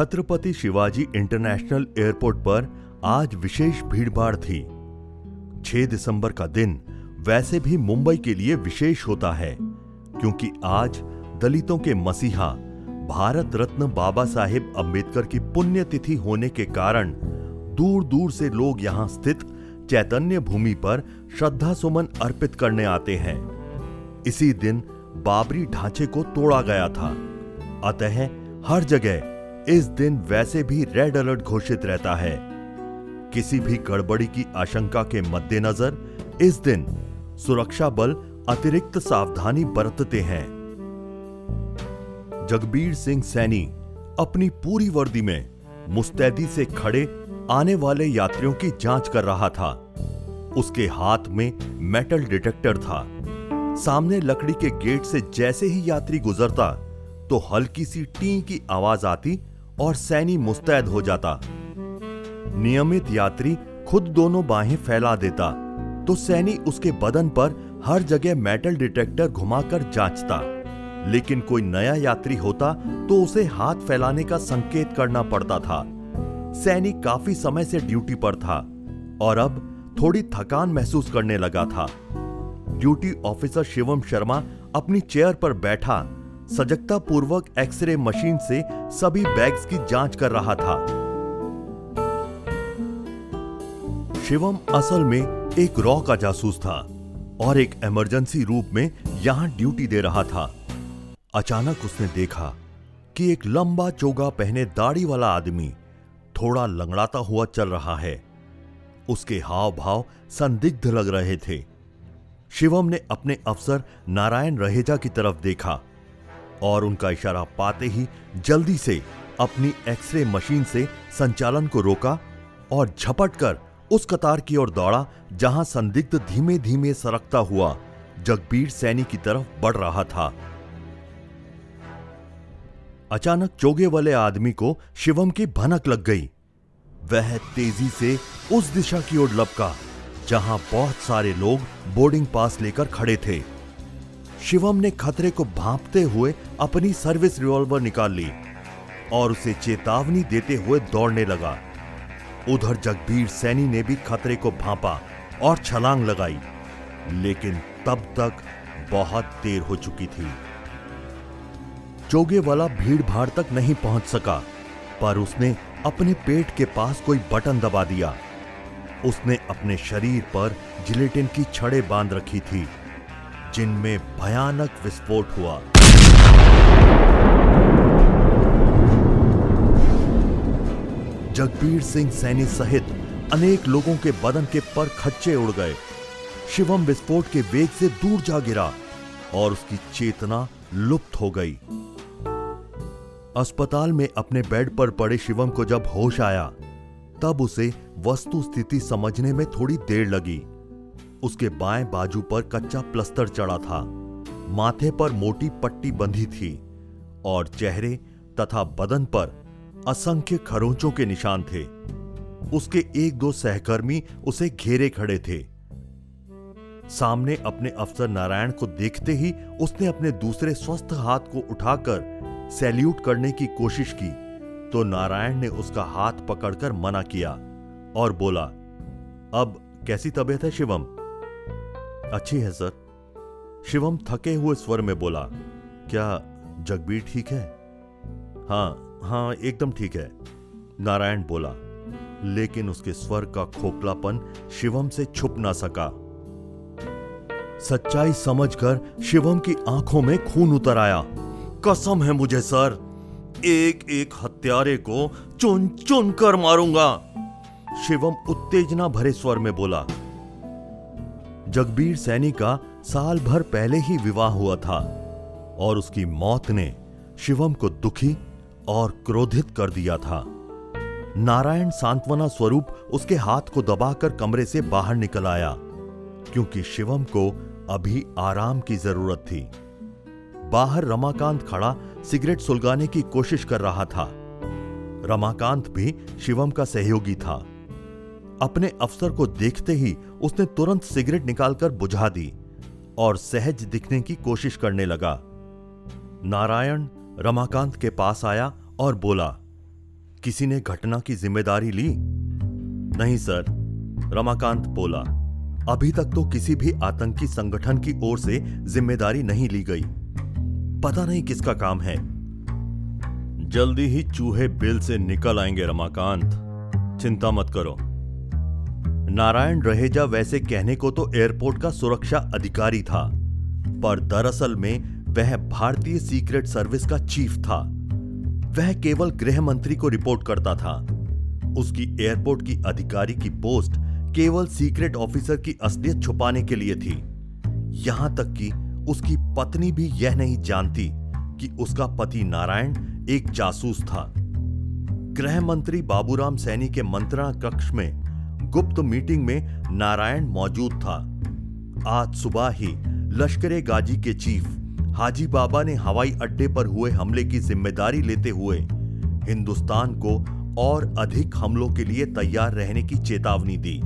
Chhatrapati Shivaji international airport पर आज विशेष भीड़भाड़ थी। 6 दिसंबर का दिन वैसे भी मुंबई के लिए विशेष होता है, क्योंकि आज दलितों के मसीहा भारत रत्न बाबा साहेब अंबेडकर की पुण्यतिथि होने के कारण दूर दूर से लोग यहाँ स्थित चैतन्य भूमि पर श्रद्धा सुमन अर्पित करने आते हैं। इसी दिन बाबरी ढांचे को तोड़ा गया था। अतः हर जगह इस दिन वैसे भी रेड अलर्ट घोषित रहता है। किसी भी गड़बड़ी की आशंका के मद्देनजर इस दिन सुरक्षा बल अतिरिक्त सावधानी बरतते हैं। जगबीर सिंह सैनी अपनी पूरी वर्दी में मुस्तैदी से खड़े आने वाले यात्रियों की जाँच कर रहा था। उसके हाथ में मेटल डिटेक्टर था। सामने लकड़ी के गेट से जैसे ही यात्री गुजरता तो हल्की सी टी की आवाज़ आती और सैनी मुस्तैद हो जाता। नियमित यात्री खुद दोनों बाहें फैला देता तो सैनी उसके बदन पर हर जगह मेटल डिटेक्टर घुमाकर जांचता। लेकिन कोई नया यात्री होता तो उसे हाथ फैलाने का संकेत करना पड़ता था। सैनी काफ़ी समय से ड्यूटी पर था, और अब थोड़ी थकान महसूस करने लगा था। ड्यूटी ऑफिसर शिवम शर्मा अपनी चेयर पर बैठा। सजगता पूर्वक एक्सरे मशीन से सभी बैग्स की जाँच कर रहा था। शिवम असल में एक रॉ का जासूस था और एक इमरजेंसी रूप में यहाँ ड्यूटी दे रहा था। अचानक उसने देखा कि एक लंबा चोगा पहने दाढ़ी वाला आदमी थोड़ा लंगड़ाता हुआ चल रहा है। उसके हाव भाव संदिग्ध लग रहे थे। शिवम ने अपने अफसर नारायण रहेजा की तरफ़ देखा। और उनका इशारा पाते ही जल्दी से अपनी एक्सरे मशीन से संचालन को रोका और झपट कर उस कतार की ओर दौड़ा, जहाँ संदिग्ध धीमे धीमे सरकता हुआ, जगबीर सैनी की तरफ़ बढ़ रहा था। अचानक चोगे वाले आदमी को शिवम की भनक लग गई। वह तेज़ी से उस दिशा की ओर लपका, जहाँ बहुत सारे लोग बोर्डिंग पास लेकर खड़े थे। शिवम ने खतरे को भांपते हुए अपनी सर्विस रिवॉल्वर निकाल ली और उसे चेतावनी देते हुए दौड़ने लगा। उधर जगबीर सैनी ने भी खतरे को भांपा और छलांग लगाई, लेकिन तब तक बहुत देर हो चुकी थी। चोगे वाला भीड़ भाड़ तक नहीं पहुँच सका, पर उसने अपने पेट के पास कोई बटन दबा दिया। उसने अपने शरीर पर जिलेटिन की छड़े बाँध रखी थी। जिनमें भयानक विस्फोट हुआ। जगबीर सिंह सैनी सहित अनेक लोगों के बदन के पर खच्चे उड़ गए। शिवम विस्फोट के वेग से दूर जा गिरा और उसकी चेतना लुप्त हो गई। अस्पताल में अपने बेड पर पड़े शिवम को जब होश आया, तब उसे वस्तु स्थिति समझने में थोड़ी देर लगी। उसके बाएँ बाजू पर कच्चा प्लस्तर चढ़ा था। माथे पर मोटी पट्टी बंधी थी और चेहरे तथा बदन पर असंख्य खरोंचों के निशान थे। उसके एक दो सहकर्मी उसे घेरे खड़े थे। सामने अपने अफसर नारायण को देखते ही उसने अपने दूसरे स्वस्थ हाथ को उठाकर सैल्यूट करने की कोशिश की तो नारायण ने उसका हाथ पकड़कर मना किया और बोला, अब कैसी तबीयत है शिवम? अच्छी है, सर। शिवम थके हुए स्वर में बोला, क्या जगबीर ठीक है? हाँ हाँ एकदम ठीक है, नारायण बोला। लेकिन उसके स्वर का खोखलापन शिवम से छुप ना सका। सच्चाई समझकर शिवम की आँखों में खून उतर आया। कसम है मुझे, सर एक एक हत्यारे को चुन चुन कर मारूँगा, शिवम उत्तेजना भरे स्वर में बोला। जगबीर सैनी का साल भर पहले ही विवाह हुआ था और उसकी मौत ने शिवम को दुखी और क्रोधित कर दिया था। नारायण सांत्वना स्वरूप उसके हाथ को दबाकर कमरे से बाहर निकल आया, क्योंकि शिवम को अभी आराम की ज़रूरत थी। बाहर रमाकांत खड़ा सिगरेट सुलगाने की कोशिश कर रहा था। रमाकांत भी शिवम का सहयोगी था। अपने अफसर को देखते ही उसने तुरंत सिगरेट निकालकर बुझा दी और सहज दिखने की कोशिश करने लगा। नारायण रमाकांत के पास आया और बोला, किसी ने घटना की ज़िम्मेदारी ली? नहीं, सर, रमाकांत बोला, अभी तक तो किसी भी आतंकी संगठन की ओर से ज़िम्मेदारी नहीं ली गई। पता नहीं किसका काम है। जल्दी ही चूहे बिल से निकल आएँगे, रमाकांत। चिंता मत करो। नारायण रहेजा वैसे कहने को तो एयरपोर्ट का सुरक्षा अधिकारी था, पर दरअसल में वह भारतीय सीक्रेट सर्विस का चीफ था। वह केवल गृह मंत्री को रिपोर्ट करता था। उसकी एयरपोर्ट की अधिकारी की पोस्ट केवल सीक्रेट ऑफिसर की असलियत छुपाने के लिए थी। यहाँ तक कि उसकी पत्नी भी यह नहीं जानती कि उसका पति नारायण एक जासूस था। गृह मंत्री बाबूराम सैनी के मंत्रणा कक्ष में गुप्त मीटिंग में नारायण मौजूद था। आज सुबह ही लश्करे गाजी के चीफ हाजी बाबा ने हवाई अड्डे पर हुए हमले की ज़िम्मेदारी लेते हुए हिंदुस्तान को और अधिक हमलों के लिए तैयार रहने की चेतावनी दी।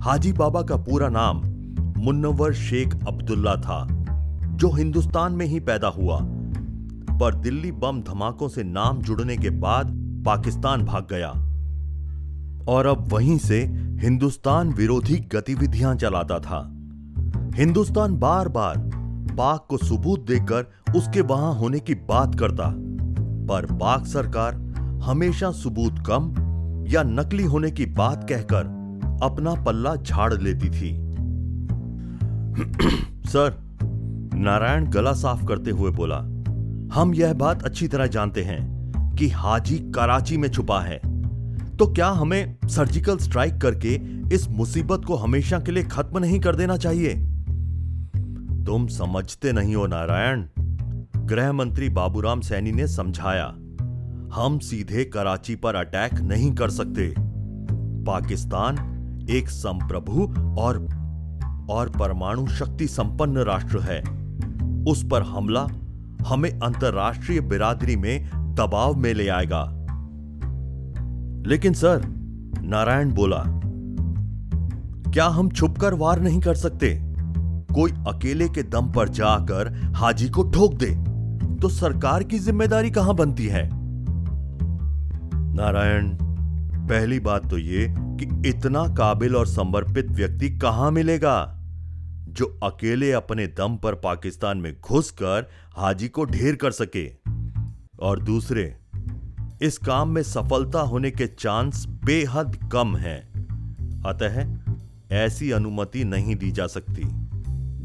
हाजी बाबा का पूरा नाम मुन्नवर शेख अब्दुल्ला था, जो हिंदुस्तान में ही पैदा हुआ। पर दिल्ली बम धमाकों से नाम जुड़ने के बाद पाकिस्तान भाग गया। और अब वहीं से हिंदुस्तान विरोधी गतिविधियाँ चलाता था। हिंदुस्तान बार बार पाक को सबूत देकर उसके वहाँ होने की बात करता। पर पाक सरकार हमेशा सबूत कम या नकली होने की बात कहकर अपना पल्ला झाड़ लेती थी। सर, नारायण गला साफ़ करते हुए बोला, हम यह बात अच्छी तरह जानते हैं कि हाजी कराची में छुपा है। तो क्या हमें सर्जिकल स्ट्राइक करके इस मुसीबत को हमेशा के लिए खत्म नहीं कर देना चाहिए? तुम समझते नहीं हो नारायण, गृह मंत्री बाबूराम सैनी ने समझाया, हम सीधे कराची पर अटैक नहीं कर सकते। पाकिस्तान एक संप्रभु और और परमाणु शक्ति संपन्न राष्ट्र है। उस पर हमला हमें अंतर्राष्ट्रीय बिरादरी में दबाव में ले आएगा। लेकिन सर, नारायण बोला, क्या हम छुपकर वार नहीं कर सकते? कोई अकेले के दम पर जाकर हाजी को ठोक दे तो सरकार की ज़िम्मेदारी कहाँ बनती है? नारायण, पहली बात तो ये कि इतना काबिल और समर्पित व्यक्ति कहाँ मिलेगा, जो अकेले अपने दम पर पाकिस्तान में घुसकर हाजी को ढेर कर सके। और दूसरे इस काम में सफलता होने के चांस बेहद कम हैं। अतः ऐसी अनुमति नहीं दी जा सकती।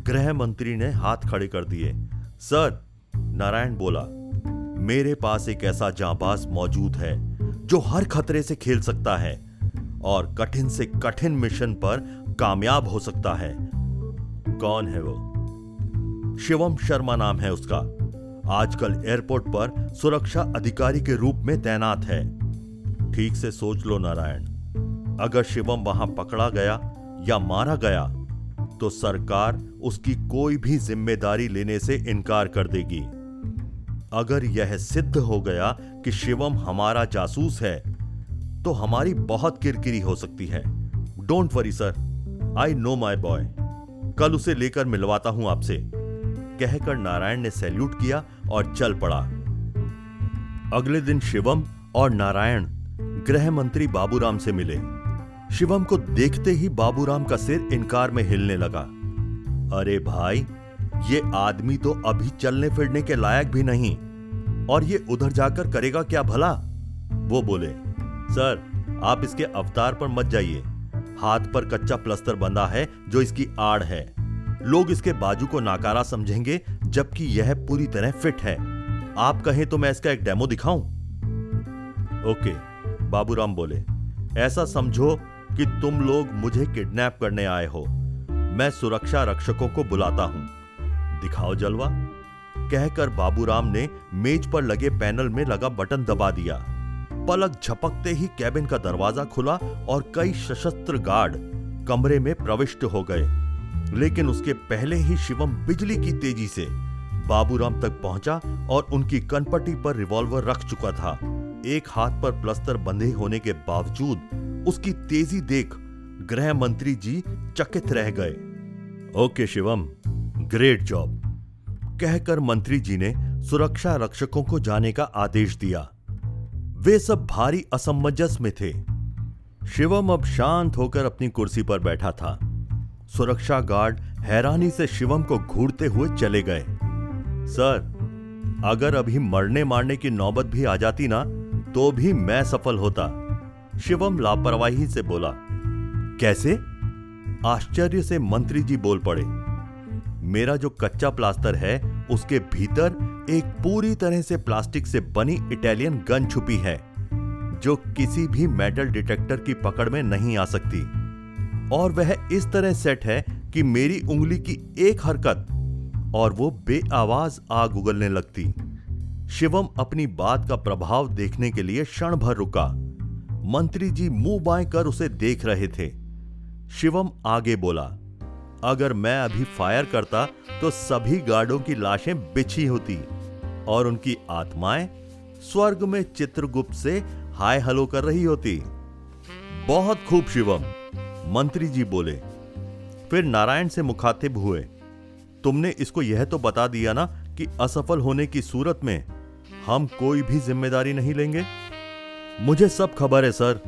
गृह मंत्री ने हाथ खड़े कर दिए। सर, नारायण बोला, मेरे पास एक ऐसा जांबाज मौजूद है, जो हर खतरे से खेल सकता है और कठिन से कठिन मिशन पर कामयाब हो सकता है। कौन है वो? शिवम शर्मा नाम है उसका। आजकल एयरपोर्ट पर सुरक्षा अधिकारी के रूप में तैनात है। ठीक से सोच लो नारायण। अगर शिवम वहाँ पकड़ा गया या मारा गया तो सरकार उसकी कोई भी ज़िम्मेदारी लेने से इनकार कर देगी। अगर यह सिद्ध हो गया कि शिवम हमारा जासूस है तो हमारी बहुत किरकिरी हो सकती है। Don't worry sir I know my boy कल उसे लेकर मिलवाता हूँ आपसे। कहकर नारायण ने सैल्यूट किया और चल पड़ा। अगले दिन शिवम और नारायण गृह मंत्री बाबूराम से मिले। शिवम को देखते ही बाबूराम का सिर इनकार में हिलने लगा। अरे भाई, ये आदमी तो अभी चलने फिरने के लायक भी नहीं, और ये उधर जाकर करेगा क्या भला? वो बोले, सर, आप इसके अवतार पर मत जाइए। हाथ पर कच्चा प्लस्तर बंधा है जो इसकी आड़ है। लोग इसके बाजू को नाकारा समझेंगे जबकि यह पूरी तरह फिट है। आप कहें तो मैं इसका एक डेमो दिखाऊँ? ओके, बाबूराम बोले, ऐसा समझो कि तुम लोग मुझे किडनैप करने आए हो। मैं सुरक्षा रक्षकों को बुलाता हूँ। दिखाओ जलवा। कहकर बाबूराम ने मेज पर लगे पैनल में लगा बटन दबा दिया। पलक झपकते ही कैबिन का दरवाज़ा खुला और कई सशस्त्र गार्ड कमरे में प्रविष्ट हो गए। लेकिन उसके पहले ही शिवम बिजली की तेज़ी से बाबूराम तक पहुँचा और उनकी कनपट्टी पर रिवॉल्वर रख चुका था। एक हाथ पर प्लस्तर बंधे होने के बावजूद उसकी तेज़ी देख गृह मंत्री जी चकित रह गए। ओके शिवम ग्रेट जॉब कहकर मंत्री जी ने सुरक्षा रक्षकों को जाने का आदेश दिया। वे सब भारी असमंजस में थे। शिवम अब शांत होकर अपनी कुर्सी पर बैठा था। सुरक्षा गार्ड हैरानी से शिवम को घूरते हुए चले गए। सर, अगर अभी मरने मारने की नौबत भी आ जाती ना तो भी मैं सफल होता। शिवम लापरवाही से बोला, कैसे? आश्चर्य से मंत्री जी बोल पड़े, मेरा जो कच्चा प्लास्टर है, उसके भीतर एक पूरी तरह से प्लास्टिक से बनी इटालियन गन छुपी है, जो किसी भी मेटल डिटेक्टर की पकड़ में नहीं आ सकती। और वह इस तरह सेट है कि मेरी उंगली की एक हरकत और वो बेआवाज आग उगलने लगती। शिवम अपनी बात का प्रभाव देखने के लिए क्षण भर रुका। मंत्री जी मुँह बाएँ कर उसे देख रहे थे। शिवम आगे बोला, अगर मैं अभी फायर करता तो सभी गार्डों की लाशें बिछी होती और उनकी आत्माएँ स्वर्ग में चित्रगुप्त से हाय हलो कर रही होती। बहुत खूब शिवम, मंत्री जी बोले। फिर नारायण से मुखातिब हुए। तुमने इसको यह तो बता दिया ना कि असफल होने की सूरत में हम कोई भी ज़िम्मेदारी नहीं लेंगे? मुझे सब खबर है, सर।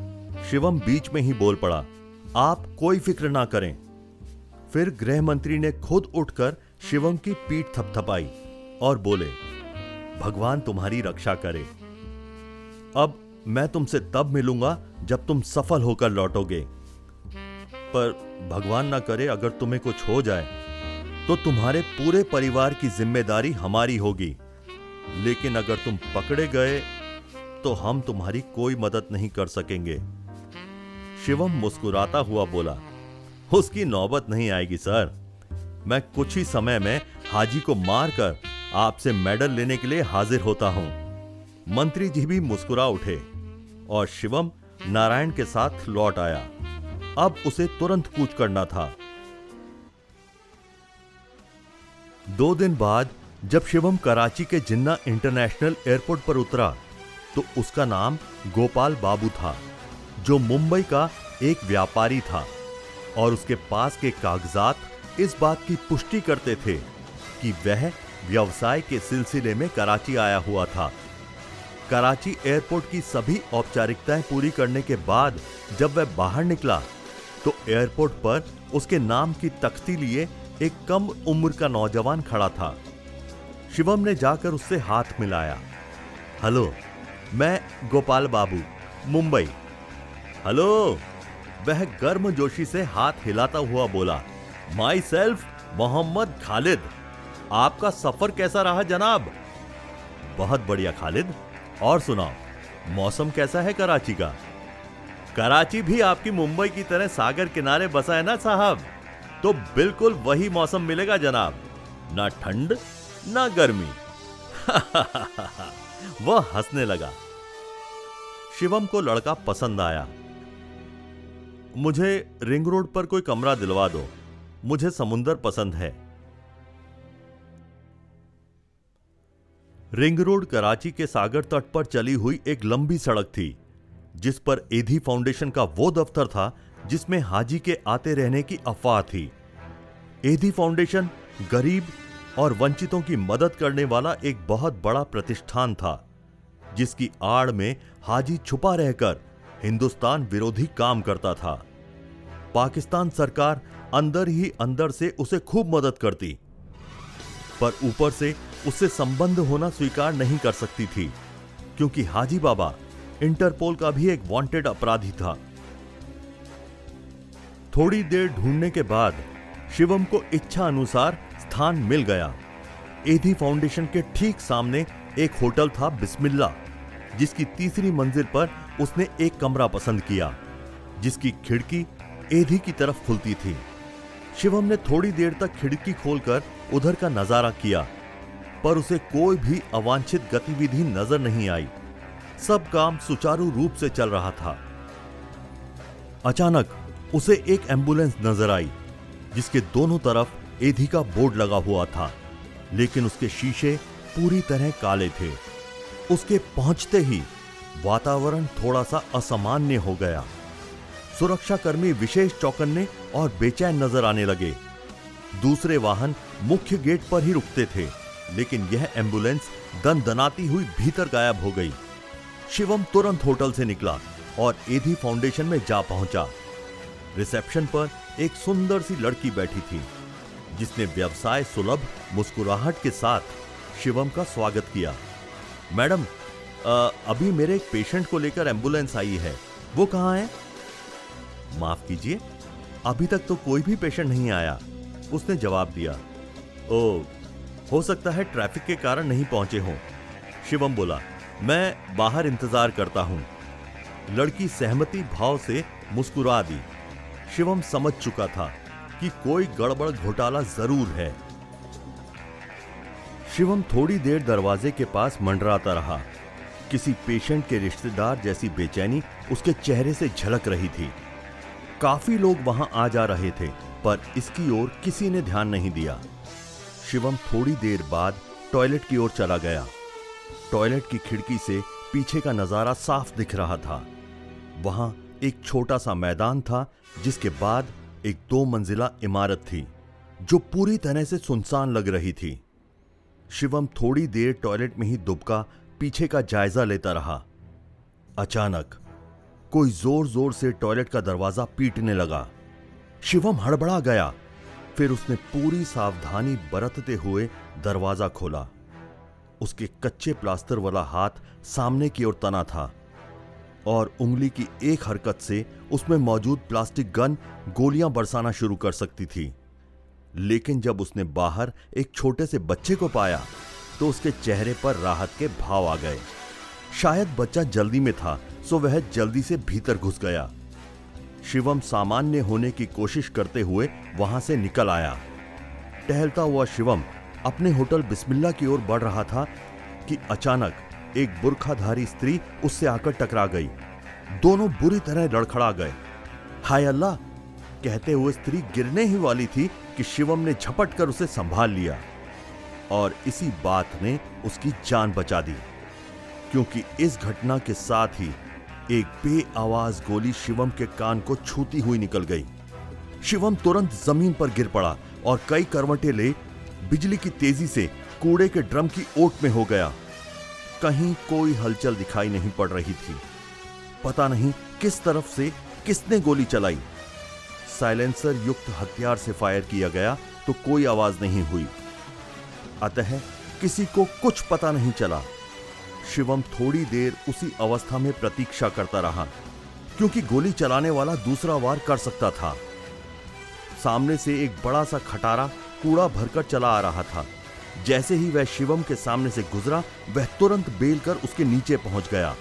शिवम बीच में ही बोल पड़ा। आप कोई फ़िक्र ना करें। फिर गृह मंत्री ने खुद उठकर शिवम की पीठ थपथपाई और बोले, भगवान तुम्हारी रक्षा करे। अब मैं तुमसे तब मिलूँगा जब तुम सफल होकर लौटोगे। पर भगवान ना करे अगर तुम्हें कुछ हो जाए। तो तुम्हारे पूरे परिवार की ज़िम्मेदारी हमारी होगी। लेकिन अगर तुम पकड़े गए तो हम तुम्हारी कोई मदद नहीं कर सकेंगे। शिवम मुस्कुराता हुआ बोला, उसकी नौबत नहीं आएगी, सर। मैं कुछ ही समय में हाजी को मारकर आपसे मेडल लेने के लिए हाजिर होता हूँ। मंत्री जी भी मुस्कुरा उठे और शिवम नारायण के साथ लौट आया। अब उसे तुरंत कूच करना था। दो दिन बाद, जब शिवम कराची के जिन्ना इंटरनेशनल एयरपोर्ट पर उतरा तो उसका नाम गोपाल बाबू था, जो मुंबई का एक व्यापारी था और उसके पास के कागजात इस बात की पुष्टि करते थे कि वह व्यवसाय के सिलसिले में कराची आया हुआ था। कराची एयरपोर्ट की सभी औपचारिकताएँ पूरी करने के बाद जब वह बाहर निकला तो एयरपोर्ट पर उसके नाम की तख्ती लिए एक कम उम्र का नौजवान खड़ा था। शिवम ने जाकर उससे हाथ मिलाया। हेलो, मैं गोपाल बाबू, मुंबई। हेलो, वह गर्म जोशी से हाथ हिलाता हुआ बोला। माई सेल्फ, मोहम्मद खालिद, आपका सफ़र कैसा रहा जनाब? बहुत बढ़िया खालिद, और सुनाओ, मौसम कैसा है कराची का? कराची भी आपकी मुंबई की तरह सागर किनारे बसा है ना साहब? तो बिल्कुल वही मौसम मिलेगा, जनाब। ना ठंड, ना गर्मी। वह हंसने लगा। शिवम को लड़का पसंद आया। मुझे रिंग रोड पर कोई कमरा दिलवा दो। मुझे समुंदर पसंद है। रिंग रोड कराची के सागर तट पर चली हुई एक लंबी सड़क थी, जिस पर एधी फाउंडेशन का वो दफ्तर था जिसमें हाजी के आते रहने की अफवाह थी। एधी फाउंडेशन गरीब और वंचितों की मदद करने वाला एक बहुत बड़ा प्रतिष्ठान था, जिसकी आड़ में हाजी छुपा रहकर हिंदुस्तान विरोधी काम करता था। पाकिस्तान सरकार अंदर ही अंदर से उसे खूब मदद करती, पर ऊपर से उससे संबंध होना स्वीकार नहीं कर सकती थी, क्योंकि हाजी बाबा इंटरपोल का भी एक वांटेड अपराधी था। थोड़ी देर ढूँढने के बाद शिवम को इच्छा अनुसार स्थान मिल गया। एधी फाउंडेशन के ठीक सामने एक होटल था बिस्मिल्ला, जिसकी तीसरी मंजिल पर उसने एक कमरा पसंद किया, जिसकी खिड़की एधी की तरफ़ खुलती थी। शिवम ने थोड़ी देर तक खिड़की खोलकर उधर का नज़ारा किया, पर उसे कोई भी अवांछित गतिविधि नज़र नहीं आई। सब काम सुचारू रूप से चल रहा था। अचानक उसे एक एंबुलेंस नज़र आई, जिसके दोनों तरफ़ एधी का बोर्ड लगा हुआ था, लेकिन उसके शीशे पूरी तरह काले थे। उसके पहुँचते ही वातावरण थोड़ा सा असामान्य हो गया। सुरक्षाकर्मी विशेष चौकन्ने और बेचैन नज़र आने लगे। दूसरे वाहन मुख्य गेट पर ही रुकते थे, लेकिन यह एंबुलेंस दन दनाती हुई भीतर गायब हो गई। शिवम तुरंत होटल से निकला और एधी फाउंडेशन में जा पहुँचा। रिसेप्शन पर एक सुंदर सी लड़की बैठी थी, जिसने व्यवसाय सुलभ, मुस्कुराहट के साथ शिवम का स्वागत किया। मैडम अभी मेरे एक पेशेंट को लेकर एंबुलेंस आई है। वो कहाँ है? माफ़ कीजिए, अभी तक तो कोई भी पेशेंट नहीं आया, उसने जवाब दिया। ओ, हो सकता है ट्रैफ़िक के कारण नहीं पहुँचे हों, शिवम बोला। मैं बाहर इंतज़ार करता हूँ। लड़की सहमति भाव से मुस्कुरा दी। शिवम समझ चुका था कि कोई गड़बड़ घोटाला ज़रूर है। शिवम थोड़ी देर दरवाजे के पास मंडराता रहा। किसी पेशेंट के रिश्तेदार जैसी बेचैनी उसके चेहरे से झलक रही थी। काफ़ी लोग वहाँ आ जा रहे थे, पर इसकी ओर किसी ने ध्यान नहीं दिया। शिवम थोड़ी देर बाद टॉयलेट की ओर चला गया। टॉयलेट की खिड़की से पीछे का नज़ारा साफ़ दिख रहा था। वहाँ एक छोटा सा मैदान था, जिसके बाद एक दो मंजिला इमारत थी, जो पूरी तरह से सुनसान लग रही थी। शिवम थोड़ी देर टॉयलेट में ही दुबका पीछे का जायजा लेता रहा। अचानक, कोई ज़ोर ज़ोर से टॉयलेट का दरवाज़ा पीटने लगा। शिवम हड़बड़ा गया, फिर उसने पूरी सावधानी बरतते हुए दरवाज़ा खोला। उसके कच्चे प्लास्टर वाला हाथ सामने की ओर तना था। और उंगली की एक हरकत से उसमें मौजूद प्लास्टिक गन गोलियाँ बरसाना शुरू कर सकती थी। लेकिन जब उसने बाहर एक छोटे से बच्चे को पाया तो उसके चेहरे पर राहत के भाव आ गए। शायद बच्चा जल्दी में था, सो वह जल्दी से भीतर घुस गया। शिवम सामान्य होने की कोशिश करते हुए वहाँ से निकल आया। टहलता हुआ शिवम अपने होटल बिस्मिल्ला की ओर बढ़ रहा था कि अचानक एक बुरखाधारी स्त्री उससे आकर टकरा गई। दोनों बुरी तरह लड़खड़ा गए। हाय अल्लाह, कहते हुए स्त्री गिरने ही वाली थी कि शिवम ने झपट कर उसे संभाल लिया और इसी बात ने उसकी जान बचा दी। क्योंकि इस घटना के साथ ही एक बे आवाज़ गोली शिवम के कान को छूती हुई निकल गई। शिवम तुरंत ज़मीन पर गिर पड़ा और कई करवटे ले बिजली की तेज़ी से कूड़े के ड्रम की ओट में हो गया। कहीं कोई हलचल दिखाई नहीं पड़ रही थी। पता नहीं किस तरफ़ से किसने गोली चलाई। साइलेंसर युक्त हथियार से फायर किया गया तो कोई आवाज़ नहीं हुई। अतः किसी को कुछ पता नहीं चला। शिवम थोड़ी देर उसी अवस्था में प्रतीक्षा करता रहा, क्योंकि गोली चलाने वाला दूसरा वार कर सकता था। सामने से एक बड़ा सा खटारा कूड़ा भरकर चला आ रहा था। जैसे ही वह शिवम के सामने से गुजरा, वह तुरंत बेल कर उसके नीचे पहुँच गया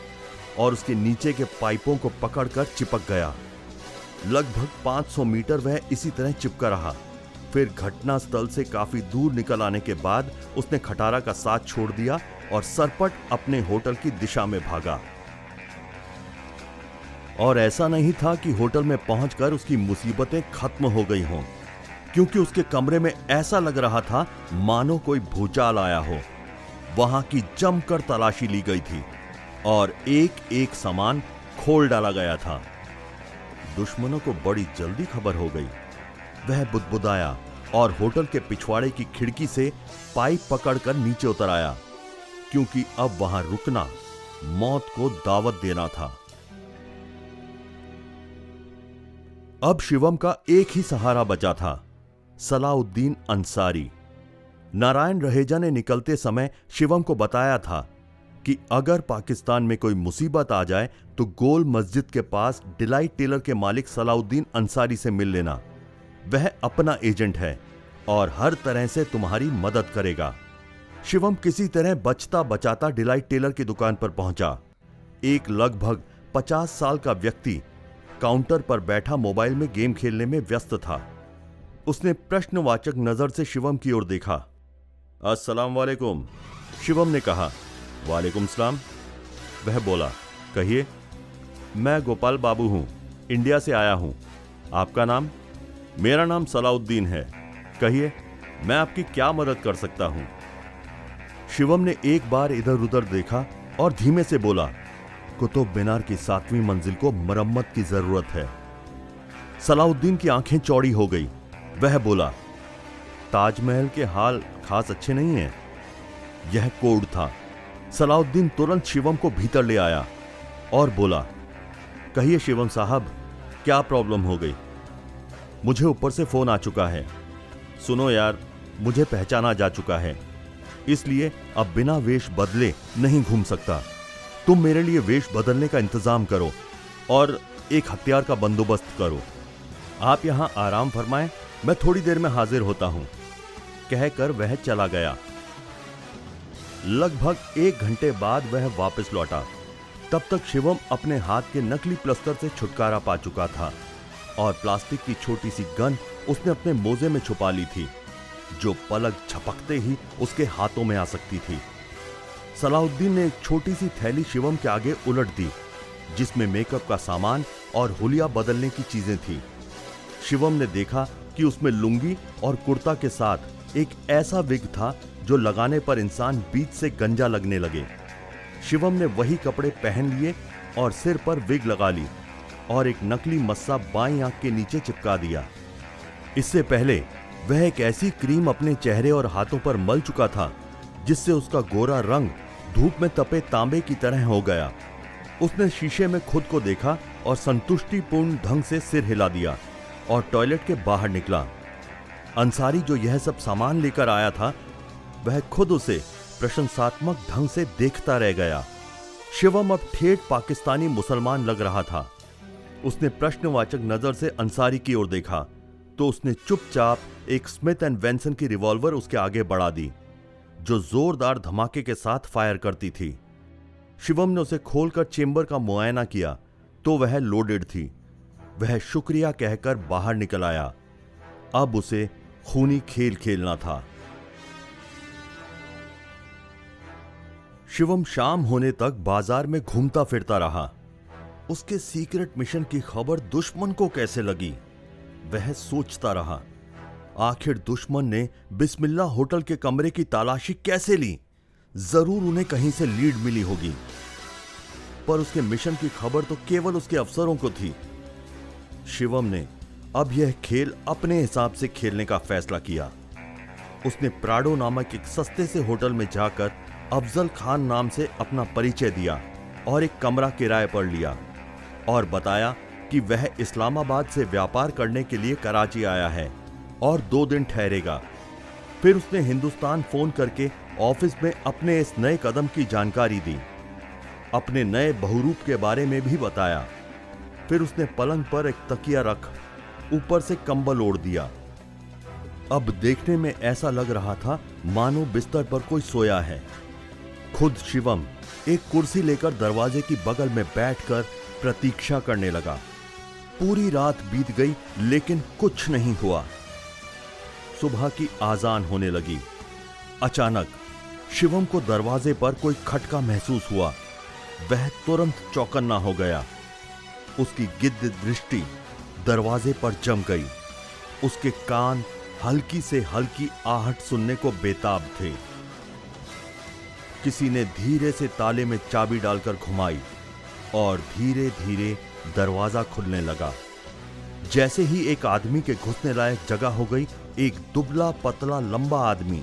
और उसके नीचे के पाइपों को पकड़कर चिपक गया। लगभग 500 मीटर वह इसी तरह चिपका रहा। फिर घटना स्थल से काफ़ी दूर निकल आने के बाद उसने खटारा का साथ छोड़ दिया और सरपट अपने होटल की दिशा में भागा। और ऐसा नहीं था कि होटल में पहुंचकर उसकी मुसीबतें खत्म हो गई हों। क्योंकि उसके कमरे में ऐसा लग रहा था मानो कोई भूचाल आया हो। वहाँ की जमकर तलाशी ली गई थी और एक एक सामान खोल डाला गया था। दुश्मनों को बड़ी जल्दी खबर हो गई। वह बुदबुदाया और होटल के पिछवाड़े की खिड़की से पाइप पकड़कर नीचे उतर आया, क्योंकि अब वहाँ रुकना मौत को दावत देना था। अब शिवम का एक ही सहारा बचा था। सलाउद्दीन अंसारी। नारायण रहेजा ने निकलते समय शिवम को बताया था कि अगर पाकिस्तान में कोई मुसीबत आ जाए तो गोल मस्जिद के पास डिलाइट टेलर के मालिक सलाउद्दीन अंसारी से मिल लेना। वह अपना एजेंट है और हर तरह से तुम्हारी मदद करेगा। शिवम किसी तरह बचता बचाता डिलाइट टेलर की दुकान पर पहुँचा। एक लगभग पचास साल का व्यक्ति काउंटर पर बैठा मोबाइल में गेम खेलने में व्यस्त था। उसने प्रश्नवाचक नज़र से शिवम की ओर देखा। अस्सलाम वालेकुम शिवम ने कहा। वालेकुम सलाम। वह बोला, कहिए, मैं गोपाल बाबू हूँ, इंडिया से आया हूँ। आपका नाम? मेरा नाम सलाउद्दीन है। कहिए, मैं आपकी क्या मदद कर सकता हूँ? शिवम ने एक बार इधर उधर देखा और धीमे से बोला, कुतुब मीनार की सातवीं मंजिल को मरम्मत की ज़रूरत है। सलाउद्दीन की आँखें चौड़ी हो गई। वह बोला, ताजमहल के हाल खास अच्छे नहीं हैं। यह कोड था। सलाउद्दीन तुरंत शिवम को भीतर ले आया और बोला, कहिए शिवम साहब, क्या प्रॉब्लम हो गई? मुझे ऊपर से फ़ोन आ चुका है। सुनो यार, मुझे पहचाना जा चुका है। इसलिए अब बिना वेश बदले नहीं घूम सकता। तुम मेरे लिए वेश बदलने का इंतज़ाम करो और एक हथियार का बंदोबस्त करो। आप यहाँ आराम फरमाएँ मैं थोड़ी देर में हाजिर होता हूँ। कहकर वह चला गया। लगभग एक घंटे बाद वह वापस लौटा। तब तक शिवम अपने हाथ के नकली प्लस्तर से छुटकारा पा चुका था और प्लास्टिक की छोटी सी गन उसने अपने मोजे में छुपा ली थी, जो पलक झपकते ही उसके हाथों में आ सकती थी। सलाउद्दीन ने एक छोटी सी थैली शिवम के आगे उलट दी, जिसमें मेकअप का सामान और हुलिया बदलने की चीज़ें थी। शिवम ने देखा कि उसमें लुंगी और कुर्ता के साथ एक ऐसा विग था जो लगाने पर इंसान बीच से गंजा लगने लगे। शिवम ने वही कपड़े पहन लिए और सिर पर विग लगा ली और एक नकली मस्सा बाई आँख के नीचे चिपका दिया। इससे पहले वह एक ऐसी क्रीम अपने चेहरे और हाथों पर मल चुका था, जिससे उसका गोरा रंग धूप में तपे तांबे की तरह हो गया। उसने शीशे में खुद को देखा और संतुष्टिपूर्ण ढंग से सिर हिला दिया। और टॉयलेट के बाहर निकला। अंसारी जो यह सब सामान लेकर आया था, वह खुद उसे प्रशंसात्मक ढंग से देखता रह गया। शिवम अब ठेठ पाकिस्तानी मुसलमान लग रहा था। उसने प्रश्नवाचक नज़र से अंसारी की ओर देखा तो उसने चुपचाप एक स्मिथ एंड वेंसन की रिवॉल्वर उसके आगे बढ़ा दी, जो जोरदार धमाके के साथ फायर करती थी। शिवम ने उसे खोलकर चेंबर का मुआयना किया तो वह लोडेड थी। वह शुक्रिया कहकर बाहर निकल आया। अब उसे खूनी खेल खेलना था। शिवम शाम होने तक बाज़ार में घूमता फिरता रहा। उसके सीक्रेट मिशन की खबर दुश्मन को कैसे लगी, वह सोचता रहा। आखिर दुश्मन ने बिस्मिल्ला होटल के कमरे की तलाशी कैसे ली? ज़रूर उन्हें कहीं से लीड मिली होगी। पर उसके मिशन की खबर तो केवल उसके अफसरों को थी। शिवम ने अब यह खेल अपने हिसाब से खेलने का फैसला किया। उसने प्राडो नामक एक सस्ते से होटल में जाकर अफजल खान नाम से अपना परिचय दिया और एक कमरा किराए पर लिया और बताया कि वह इस्लामाबाद से व्यापार करने के लिए कराची आया है और दो दिन ठहरेगा। फिर उसने हिंदुस्तान फ़ोन करके ऑफ़िस में अपने इस नए कदम की जानकारी दी। अपने नए बहुरूप के बारे में भी बताया। फिर उसने पलंग पर एक तकिया रख, ऊपर से कंबल ओढ़ दिया। अब देखने में ऐसा लग रहा था, मानो बिस्तर पर कोई सोया है। खुद शिवम एक कुर्सी लेकर दरवाजे की बगल में बैठकर प्रतीक्षा करने लगा। पूरी रात बीत गई, लेकिन कुछ नहीं हुआ। सुबह की आजान होने लगी। अचानक शिवम को दरवाजे पर कोई खटका महसूस हुआ। वह तुरंत चौकन्ना हो गया। उसकी गिद्ध दृष्टि दरवाजे पर जम गई। उसके कान हल्की से हल्की आहट सुनने को बेताब थे। किसी ने धीरे से ताले में चाबी डालकर घुमाई और धीरे धीरे दरवाज़ा खुलने लगा। जैसे ही एक आदमी के घुसने लायक जगह हो गई, एक दुबला पतला लंबा आदमी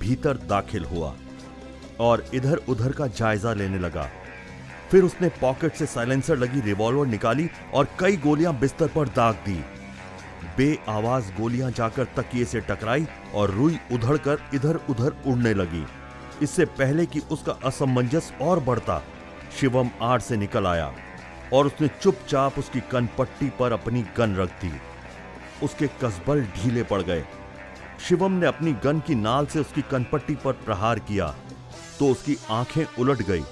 भीतर दाखिल हुआ और इधर उधर का जायजा लेने लगा। फिर उसने पॉकेट से साइलेंसर लगी रिवॉल्वर निकाली और कई गोलियाँ बिस्तर पर दाग दी। बे आवाज़ गोलियाँ जाकर तकिए से टकराई और रुई उधड़कर इधर उधर उड़ने लगी। इससे पहले कि उसका असमंजस और बढ़ता, शिवम आड़ से निकल आया और उसने चुपचाप उसकी कनपट्टी पर अपनी गन रख दी। उसके कसबल ढीले पड़ गए। शिवम ने अपनी गन की नाल से उसकी कनपट्टी पर प्रहार किया तो उसकी आँखें उलट गई।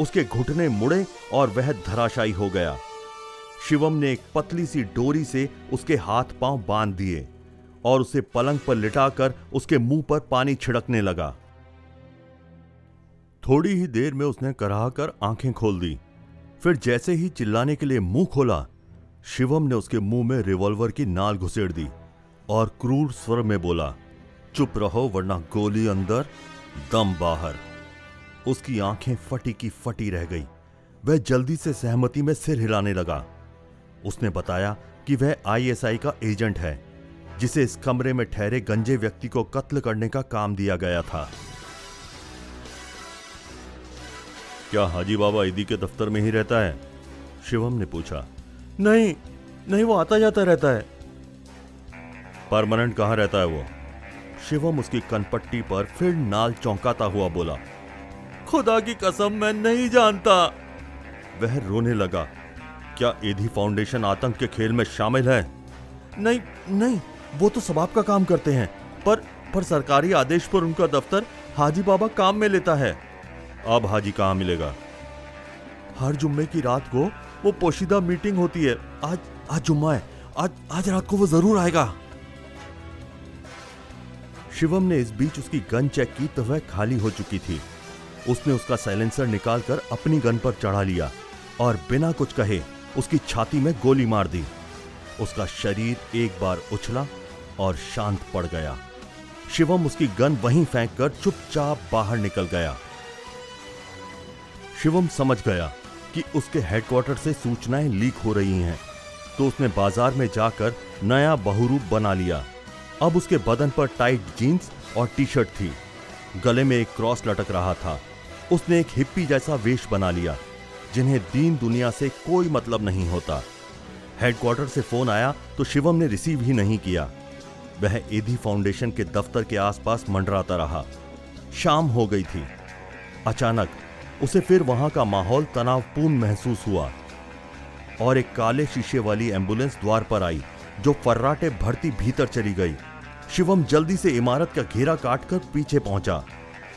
उसके घुटने मुड़े और वह धराशायी हो गया। शिवम ने एक पतली सी डोरी से उसके हाथ पाँव बाँध दिए और उसे पलंग पर लिटाकर उसके मुँह पर पानी छिड़कने लगा। थोड़ी ही देर में उसने कराह कर आँखें खोल दी। फिर जैसे ही चिल्लाने के लिए मुँह खोला, शिवम ने उसके मुँह में रिवॉल्वर की नाल घुसेड़ दी और क्रूर स्वर में बोला, चुप रहो, वरना गोली अंदर, दम बाहर। उसकी आँखें फटी की फटी रह गई। वह जल्दी से सहमति में सिर हिलाने लगा। उसने बताया कि वह आईएसआई का एजेंट है जिसे इस कमरे में ठहरे गंजे व्यक्ति को कत्ल करने का काम दिया गया था। क्या हाजी बाबा ईदी के दफ्तर में ही रहता है? शिवम ने पूछा। नहीं नहीं वो आता जाता रहता है। परमानेंट कहाँ रहता है वो? शिवम उसकी कनपट्टी पर फिर नाल चौंकाता हुआ बोला। खुदा की कसम मैं नहीं जानता। वह रोने लगा क्या एधी फाउंडेशन आतंक के खेल में शामिल है? नहीं नहीं वो तो सबाब का काम करते हैं पर पर सरकारी आदेश पर उनका दफ्तर हाजी बाबा काम में लेता है। अब हाजी कहाँ मिलेगा? हर जुम्मे की रात को वो पोशीदा मीटिंग होती है। आज आज जुम्मा है आज आज रात को वो ज़रूर आएगा। शिवम ने इस बीच उसकी गन चेक की तो वह खाली हो चुकी थी। उसने उसका साइलेंसर निकालकर अपनी गन पर चढ़ा लिया और बिना कुछ कहे उसकी छाती में गोली मार दी। उसका शरीर एक बार उछला और शांत पड़ गया। शिवम उसकी गन वहीं फेंककर चुपचाप बाहर निकल गया। शिवम समझ गया कि उसके हेडक्वार्टर से सूचनाएँ लीक हो रही हैं तो उसने बाज़ार में जाकर नया बहुरूप बना लिया। अब उसके बदन पर टाइट जीन्स और टी शर्ट थी। गले में एक क्रॉस लटक रहा था। उसने एक हिप्पी जैसा वेश बना लिया, जिन्हें दीन दुनिया से कोई मतलब नहीं होता। हेडक्वार्टर से फ़ोन आया तो शिवम ने रिसीव ही नहीं किया। वह एधी फाउंडेशन के दफ्तर के आसपास मंडराता रहा। शाम हो गई थी। अचानक उसे फिर वहाँ का माहौल तनावपूर्ण महसूस हुआ। और एक काले शीशे वाली एंबुलेंस द्वार पर आई, जो फर्राटे भरती भीतर चली गई। शिवम जल्दी से इमारत का घेरा काटकर पीछे पहुँचा।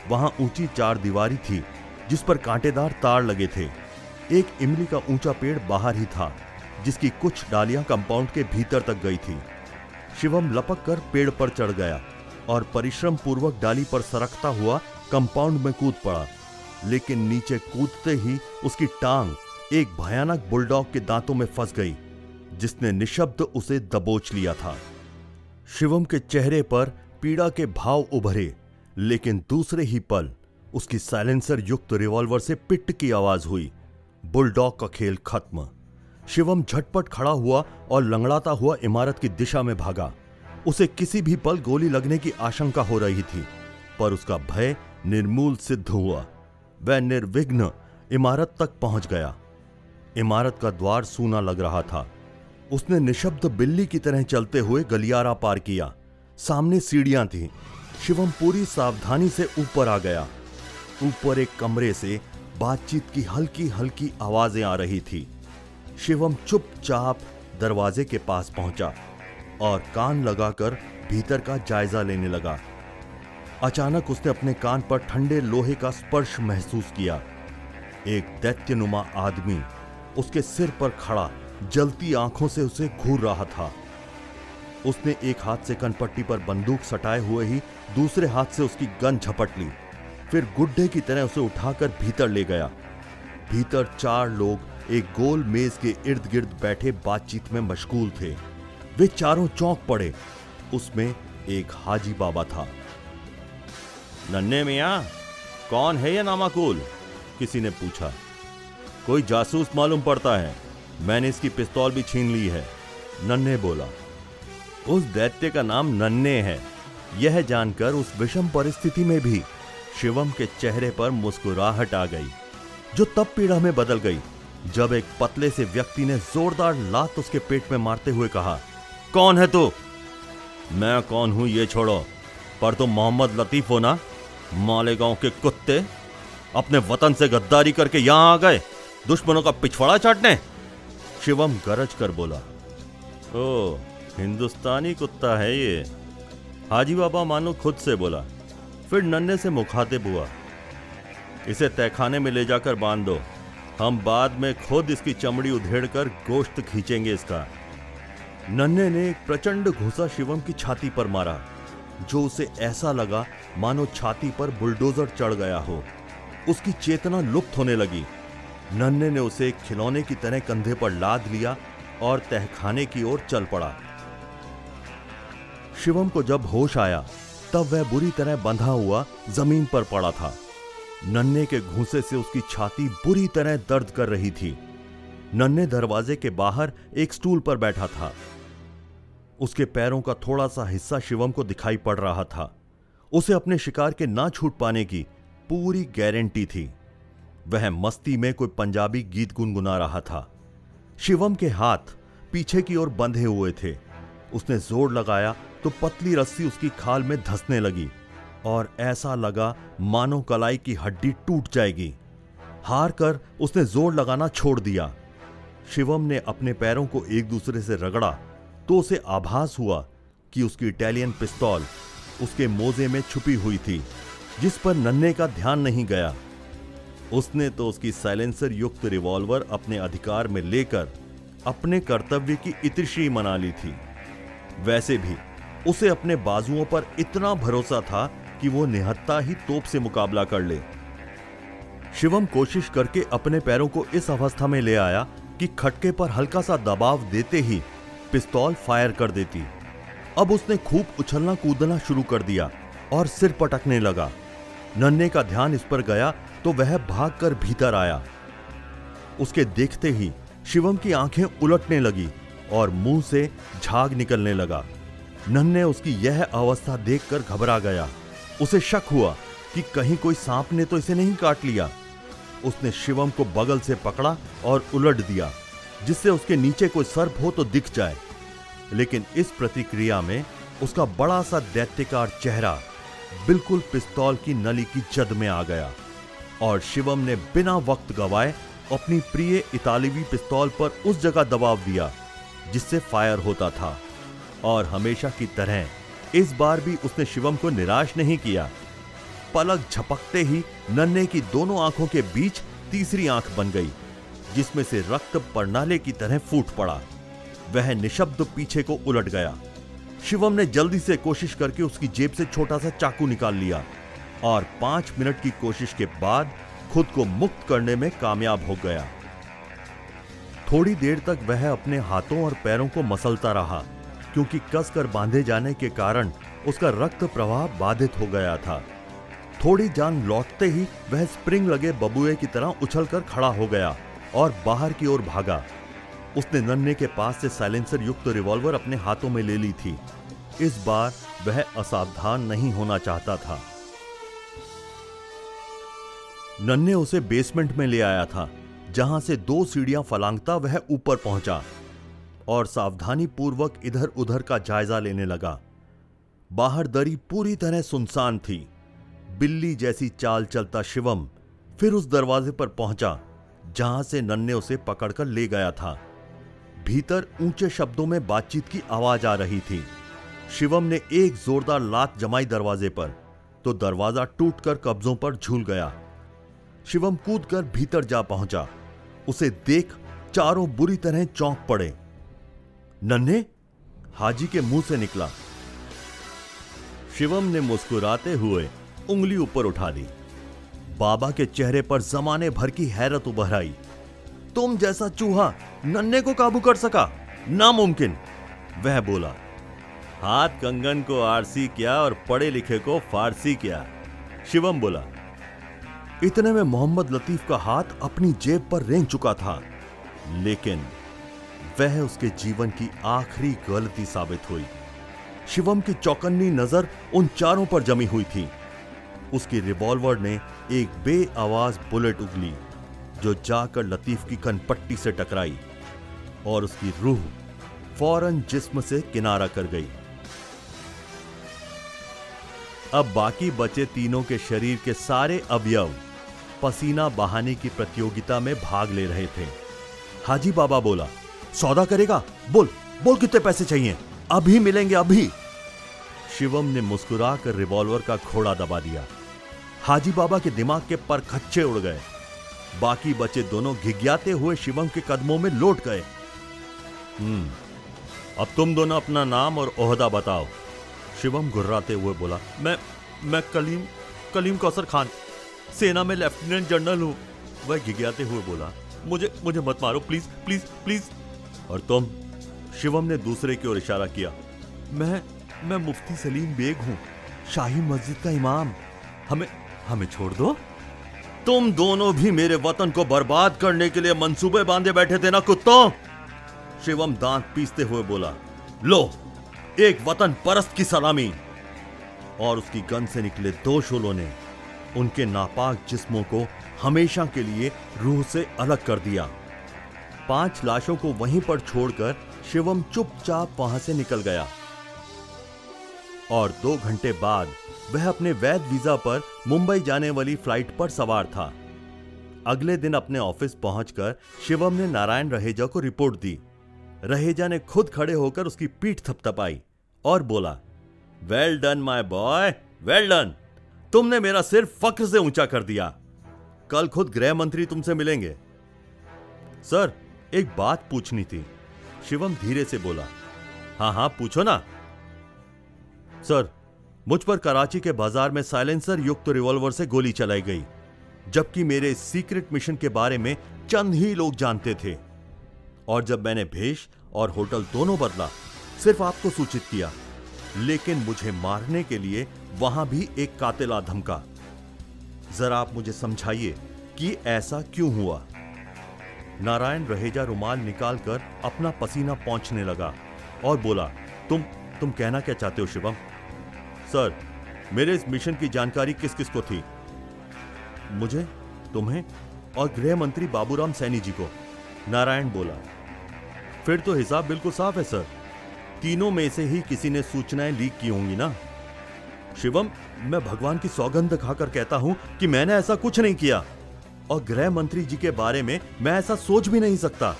वहाँ ऊँची चार दीवारी थी, जिस पर कांटेदार तार लगे थे। एक इमली का ऊँचा पेड़ बाहर ही था, जिसकी कुछ डालियाँ कंपाउंड के भीतर तक गई थी। शिवम लपक कर पेड़ पर चढ़ गया और परिश्रम पूर्वक डाली पर सरकता हुआ कंपाउंड में कूद पड़ा। लेकिन नीचे कूदते ही उसकी टांग एक भयानक बुलडॉग के दांतों में फंस गई, जिसने निशब्द उसे दबोच लिया था। शिवम के चेहरे पर पीड़ा के भाव उभरे। लेकिन दूसरे ही पल, उसकी साइलेंसर युक्त रिवॉल्वर से पिट की आवाज़ हुई। बुलडॉग का खेल खत्म। शिवम झटपट खड़ा हुआ और लंगड़ाता हुआ इमारत की दिशा में भागा। उसे किसी भी पल गोली लगने की आशंका हो रही थी, पर उसका भय निर्मूल सिद्ध हुआ। वह निर्विघ्न इमारत तक पहुँच गया। इमारत का द्वार सूना लग रहा था। उसने निशब्द बिल्ली की तरह चलते हुए गलियारा पार किया। सामने सीढ़ियाँ थीं। शिवम पूरी सावधानी से ऊपर आ गया। ऊपर एक कमरे से बातचीत की हल्की हल्की आवाज़ें आ रही थी। शिवम चुपचाप दरवाजे के पास पहुँचा और कान लगाकर भीतर का जायजा लेने लगा। अचानक उसने अपने कान पर ठंडे लोहे का स्पर्श महसूस किया। एक दैत्यनुमा आदमी उसके सिर पर खड़ा, जलती आँखों से उसे घूर रहा था। उसने एक हाथ से कनपट्टी पर बंदूक सटाए हुए ही दूसरे हाथ से उसकी गन झपट ली। फिर गुड्ढे की तरह उसे उठाकर भीतर ले गया। भीतर चार लोग, एक गोल मेज के इर्द गिर्द बैठे बातचीत में मशगूल थे। वे चारों चौंक पड़े। उसमें एक हाजी बाबा था। नन्हे मिया, कौन है ये नामाकुल? किसी ने पूछा। कोई जासूस मालूम पड़ता है। मैंने इसकी पिस्तौल भी छीन ली है। नन्हे बोला उस दैत्य का नाम नन्ने है। यह जानकर उस विषम परिस्थिति में भी शिवम के चेहरे पर मुस्कुराहट आ गई, जो तब पीड़ा में बदल गई, जब एक पतले से व्यक्ति ने जोरदार लात उसके पेट में मारते हुए कहा, कौन है तू? मैं कौन हूँ ये छोड़ो, पर तुम मोहम्मद लतीफ हो ना? मालेगांव के कुत्ते अपने वतन से गद्दारी करके यहाँ आ गए, दुश्मनों का पिछवाड़ा चाटने? शिवम गरज कर बोला ओ हिंदुस्तानी कुत्ता है ये। हाजी बाबा मानो खुद से बोला, फिर नन्हे से मुखातिब हुआ। इसे तहखाने में ले जाकर बाँध दो। हम बाद में खुद इसकी चमड़ी उधेड़ कर गोश्त खींचेंगे इसका। नन्हे ने एक प्रचंड घुसा शिवम की छाती पर मारा, जो उसे ऐसा लगा मानो छाती पर बुलडोजर चढ़ गया हो। उसकी चेतना लुप्त होने लगी। नन्हे ने उसे खिलौने की तरह कंधे पर लाद लिया और तहखाने की ओर चल पड़ा। शिवम को जब होश आया, तब वह बुरी तरह बंधा हुआ ज़मीन पर पड़ा था। नन्हे के घूसे से उसकी छाती बुरी तरह दर्द कर रही थी। नन्हे दरवाजे के बाहर एक स्टूल पर बैठा था। उसके पैरों का थोड़ा सा हिस्सा शिवम को दिखाई पड़ रहा था। उसे अपने शिकार के ना छूट पाने की पूरी गारंटी थी। वह मस्ती में कोई पंजाबी गीत गुनगुना रहा था। शिवम के हाथ पीछे की ओर बंधे हुए थे। उसने ज़ोर लगाया तो पतली रस्सी उसकी खाल में धसने लगी और ऐसा लगा मानो कलाई की हड्डी टूट जाएगी। हार कर उसने ज़ोर लगाना छोड़ दिया। शिवम ने अपने पैरों को एक दूसरे से रगड़ा तो उसे आभास हुआ कि उसकी इटालियन पिस्तौल उसके मोजे में छुपी हुई थी, जिस पर नन्हे का ध्यान नहीं गया। उसने तो उसकी साइलेंसर युक्त रिवॉल्वर अपने अधिकार में लेकर अपने कर्तव्य की इतिश्री मना ली थी। वैसे भी, उसे अपने बाजुओं पर इतना भरोसा था कि वो निहत्ता ही तोप से मुकाबला कर ले। शिवम कोशिश करके अपने पैरों को इस अवस्था में ले आया कि खटके पर हल्का सा दबाव देते ही पिस्तौल फायर कर देती। अब उसने खूब उछलना कूदना शुरू कर दिया और सिर पटकने लगा। नन्हे का ध्यान इस पर गया तो वह भागकर भीतर आया। उसके देखते ही शिवम की आँखें उलटने लगी। और मुँह से झाग निकलने लगा। नन्हे उसकी यह अवस्था देखकर घबरा गया। उसे शक हुआ कि कहीं कोई सांप ने तो इसे नहीं काट लिया। उसने शिवम को बगल से पकड़ा और उलट दिया, जिससे उसके नीचे कोई सर्प हो तो दिख जाए। लेकिन इस प्रतिक्रिया में उसका बड़ा सा दैत्यकार चेहरा बिल्कुल पिस्तौल की नली की जद में आ गया और शिवम ने बिना वक्त गवाए अपनी प्रिय इतालवी पिस्तौल पर उस जगह दबाव दिया। जिससे फायर होता था। और हमेशा की तरह, इस बार भी उसने शिवम को निराश नहीं किया। पलक झपकते ही नन्हे की दोनों आँखों के बीच तीसरी आँख बन गई, जिसमें से रक्त प्रणाले की तरह फूट पड़ा। वह निशब्द पीछे को उलट गया। शिवम ने जल्दी से कोशिश करके उसकी जेब से छोटा सा चाकू निकाल लिया और पाँच मिनट की कोशिश के बाद खुद को मुक्त करने में कामयाब हो गया। थोड़ी देर तक वह अपने हाथों और पैरों को मसलता रहा, क्योंकि कसकर बांधे जाने के कारण उसका रक्त प्रवाह बाधित हो गया था। थोड़ी जान लौटते ही वह स्प्रिंग लगे बबुए की तरह उछलकर खड़ा हो गया और बाहर की ओर भागा। उसने नन्हे के पास से साइलेंसर युक्त रिवॉल्वर अपने हाथों में ले ली थी। इस बार वह असावधान नहीं होना चाहता था। नन्हे उसे बेसमेंट में ले आया था। जहाँ से दो सीढ़ियाँ फलांगता वह ऊपर पहुँचा और सावधानी पूर्वक इधर उधर का जायजा लेने लगा। बाहर दरी पूरी तरह सुनसान थी। बिल्ली जैसी चाल चलता शिवम फिर उस दरवाजे पर पहुँचा, जहाँ से नन्ने उसे पकड़कर ले गया था। भीतर ऊँचे शब्दों में बातचीत की आवाज़ आ रही थी। शिवम ने एक जोरदार लात जमाई दरवाजे पर तो दरवाज़ा टूटकर कब्जों पर झूल गया। शिवम कूदकर भीतर जा पहुँचा। उसे देख चारों बुरी तरह चौंक पड़े। नन्हे, हाजी के मुँह से निकला। शिवम ने मुस्कुराते हुए उंगली ऊपर उठा दी बाबा के चेहरे पर जमाने भर की हैरत उभर आई तुम जैसा चूहा नन्हे को काबू कर सका? नामुमकिन, वह बोला। हाथ कंगन को आरसी किया और पढ़े लिखे को फारसी किया। शिवम बोला इतने में मोहम्मद लतीफ का हाथ अपनी जेब पर रेंग चुका था, लेकिन वह उसके जीवन की आखिरी गलती साबित हुई। शिवम की चौकन्नी नज़र उन चारों पर जमी हुई थी। उसकी रिवॉल्वर ने एक बे आवाज़ बुलेट उगली, जो जाकर लतीफ की कनपट्टी से टकराई और उसकी रूह फ़ौरन जिस्म से किनारा कर गई। अब बाकी बचे तीनों के शरीर के सारे अवयव पसीना बहाने की प्रतियोगिता में भाग ले रहे थे। हाजी बाबा बोला, सौदा करेगा? बोल बोल कितने पैसे चाहिए? अभी मिलेंगे, अभी! शिवम ने मुस्कुरा कर रिवॉल्वर का घोड़ा दबा दिया। हाजी बाबा के दिमाग के पर खच्चे उड़ गए। बाकी बचे दोनों घिघियाते हुए शिवम के कदमों में लौट गए। हम्म अब तुम दोनों अपना नाम और ओहदा बताओ। शिवम घुर्राते हुए बोला, मैं मैं कलीम कलीम कौसर खान सेना में लेफ्टिनेंट जनरल हूँ। वह घिघियाते हुए बोला, मुझे मुझे मत मारो, प्लीज़ प्लीज़ प्लीज़। और तुम, शिवम ने दूसरे की ओर इशारा किया, मैं मैं मुफ्ती सलीम बेग हूँ, शाही मस्जिद का इमाम। हमें हमें छोड़ दो? तुम दोनों भी मेरे वतन को बर्बाद करने के लिए मंसूबे बांधे बैठे थे ना, कुत्तों? शिवम दांत पीसते हुए बोला, लो, एक वतन परस्त की सलामी। और उसकी गन से निकले दो शोलों ने उनके नापाक जिस्मों को हमेशा के लिए रूह से अलग कर दिया। पाँच लाशों को वहीं पर छोड़कर शिवम चुपचाप वहाँ से निकल गया। और दो घंटे बाद वह अपने वैध वीज़ा पर मुंबई जाने वाली फ़्लाइट पर सवार था। अगले दिन अपने ऑफ़िस पहुंचकर शिवम ने नारायण रहेजा को रिपोर्ट दी। रहेजा ने खुद खड़े होकर उसकी पीठ थपथपाई और बोला well done my boy well done तुमने मेरा सिर फक्र से ऊँचा कर दिया। कल खुद गृह मंत्री तुमसे मिलेंगे। सर, एक बात पूछनी थी। शिवम धीरे से बोला, हाँ हाँ, पूछो ना। सर, मुझ पर कराची के बाज़ार में साइलेंसर युक्त तो रिवॉल्वर से गोली चलाई गई, जबकि मेरे सीक्रेट मिशन के बारे में चंद ही लोग जानते थे। और जब मैंने भेष और होटल दोनों बदला, सिर्फ़ आपको सूचित किया, लेकिन मुझे मारने के लिए वहाँ भी एक कातिला धमका। जरा आप मुझे समझाइए कि ऐसा क्यों हुआ? नारायण रहेजा रुमाल निकालकर अपना पसीना पहुँचने लगा और बोला, तुम तुम कहना क्या चाहते हो, शिवम? सर, मेरे इस मिशन की जानकारी किस किस को थी? मुझे? तुम्हें? और गृह मंत्री बाबूराम सैनी जी को, नारायण बोला। फिर तो हिसाब बिल्कुल साफ़ है, सर। तीनों में से ही किसी ने सूचनाएँ लीक की होंगी ना? शिवम, मैं भगवान की सौगंध खाकर कहता हूँ कि मैंने ऐसा कुछ नहीं किया। और गृह मंत्री जी के बारे में मैं ऐसा सोच भी नहीं सकता।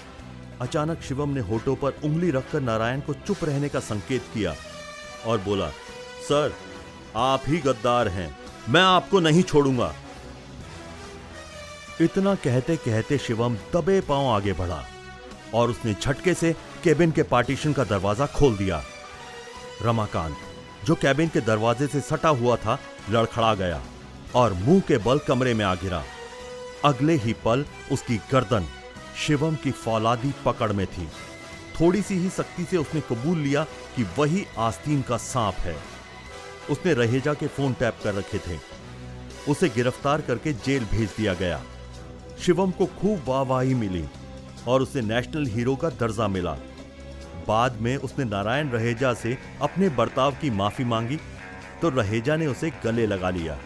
अचानक शिवम ने होठों पर उंगली रखकर नारायण को चुप रहने का संकेत किया और बोला, सर, आप ही गद्दार हैं, मैं आपको नहीं छोड़ूँगा। इतना कहते कहते शिवम दबे पाँव आगे बढ़ा और उसने झटके से केबिन के पार्टीशन का दरवाज़ा खोल दिया। रमाकांत जो कैबिन के दरवाजे से सटा हुआ था, लड़खड़ा गया और मुँह के बल कमरे में आ गिरा। अगले ही पल उसकी गर्दन शिवम की फौलादी पकड़ में थी। थोड़ी सी ही सख्ती से उसने कबूल लिया कि वही आस्तीन का सांप है। उसने रहेजा के फ़ोन टैप कर रखे थे। उसे गिरफ़्तार करके जेल भेज दिया गया। शिवम को खूब वाहवाही मिली और उसे नेशनल हीरो का दर्जा मिला। बाद में उसने नारायण रहेजा से अपने बर्ताव की माफ़ी मांगी तो रहेजा ने उसे गले लगा लिया।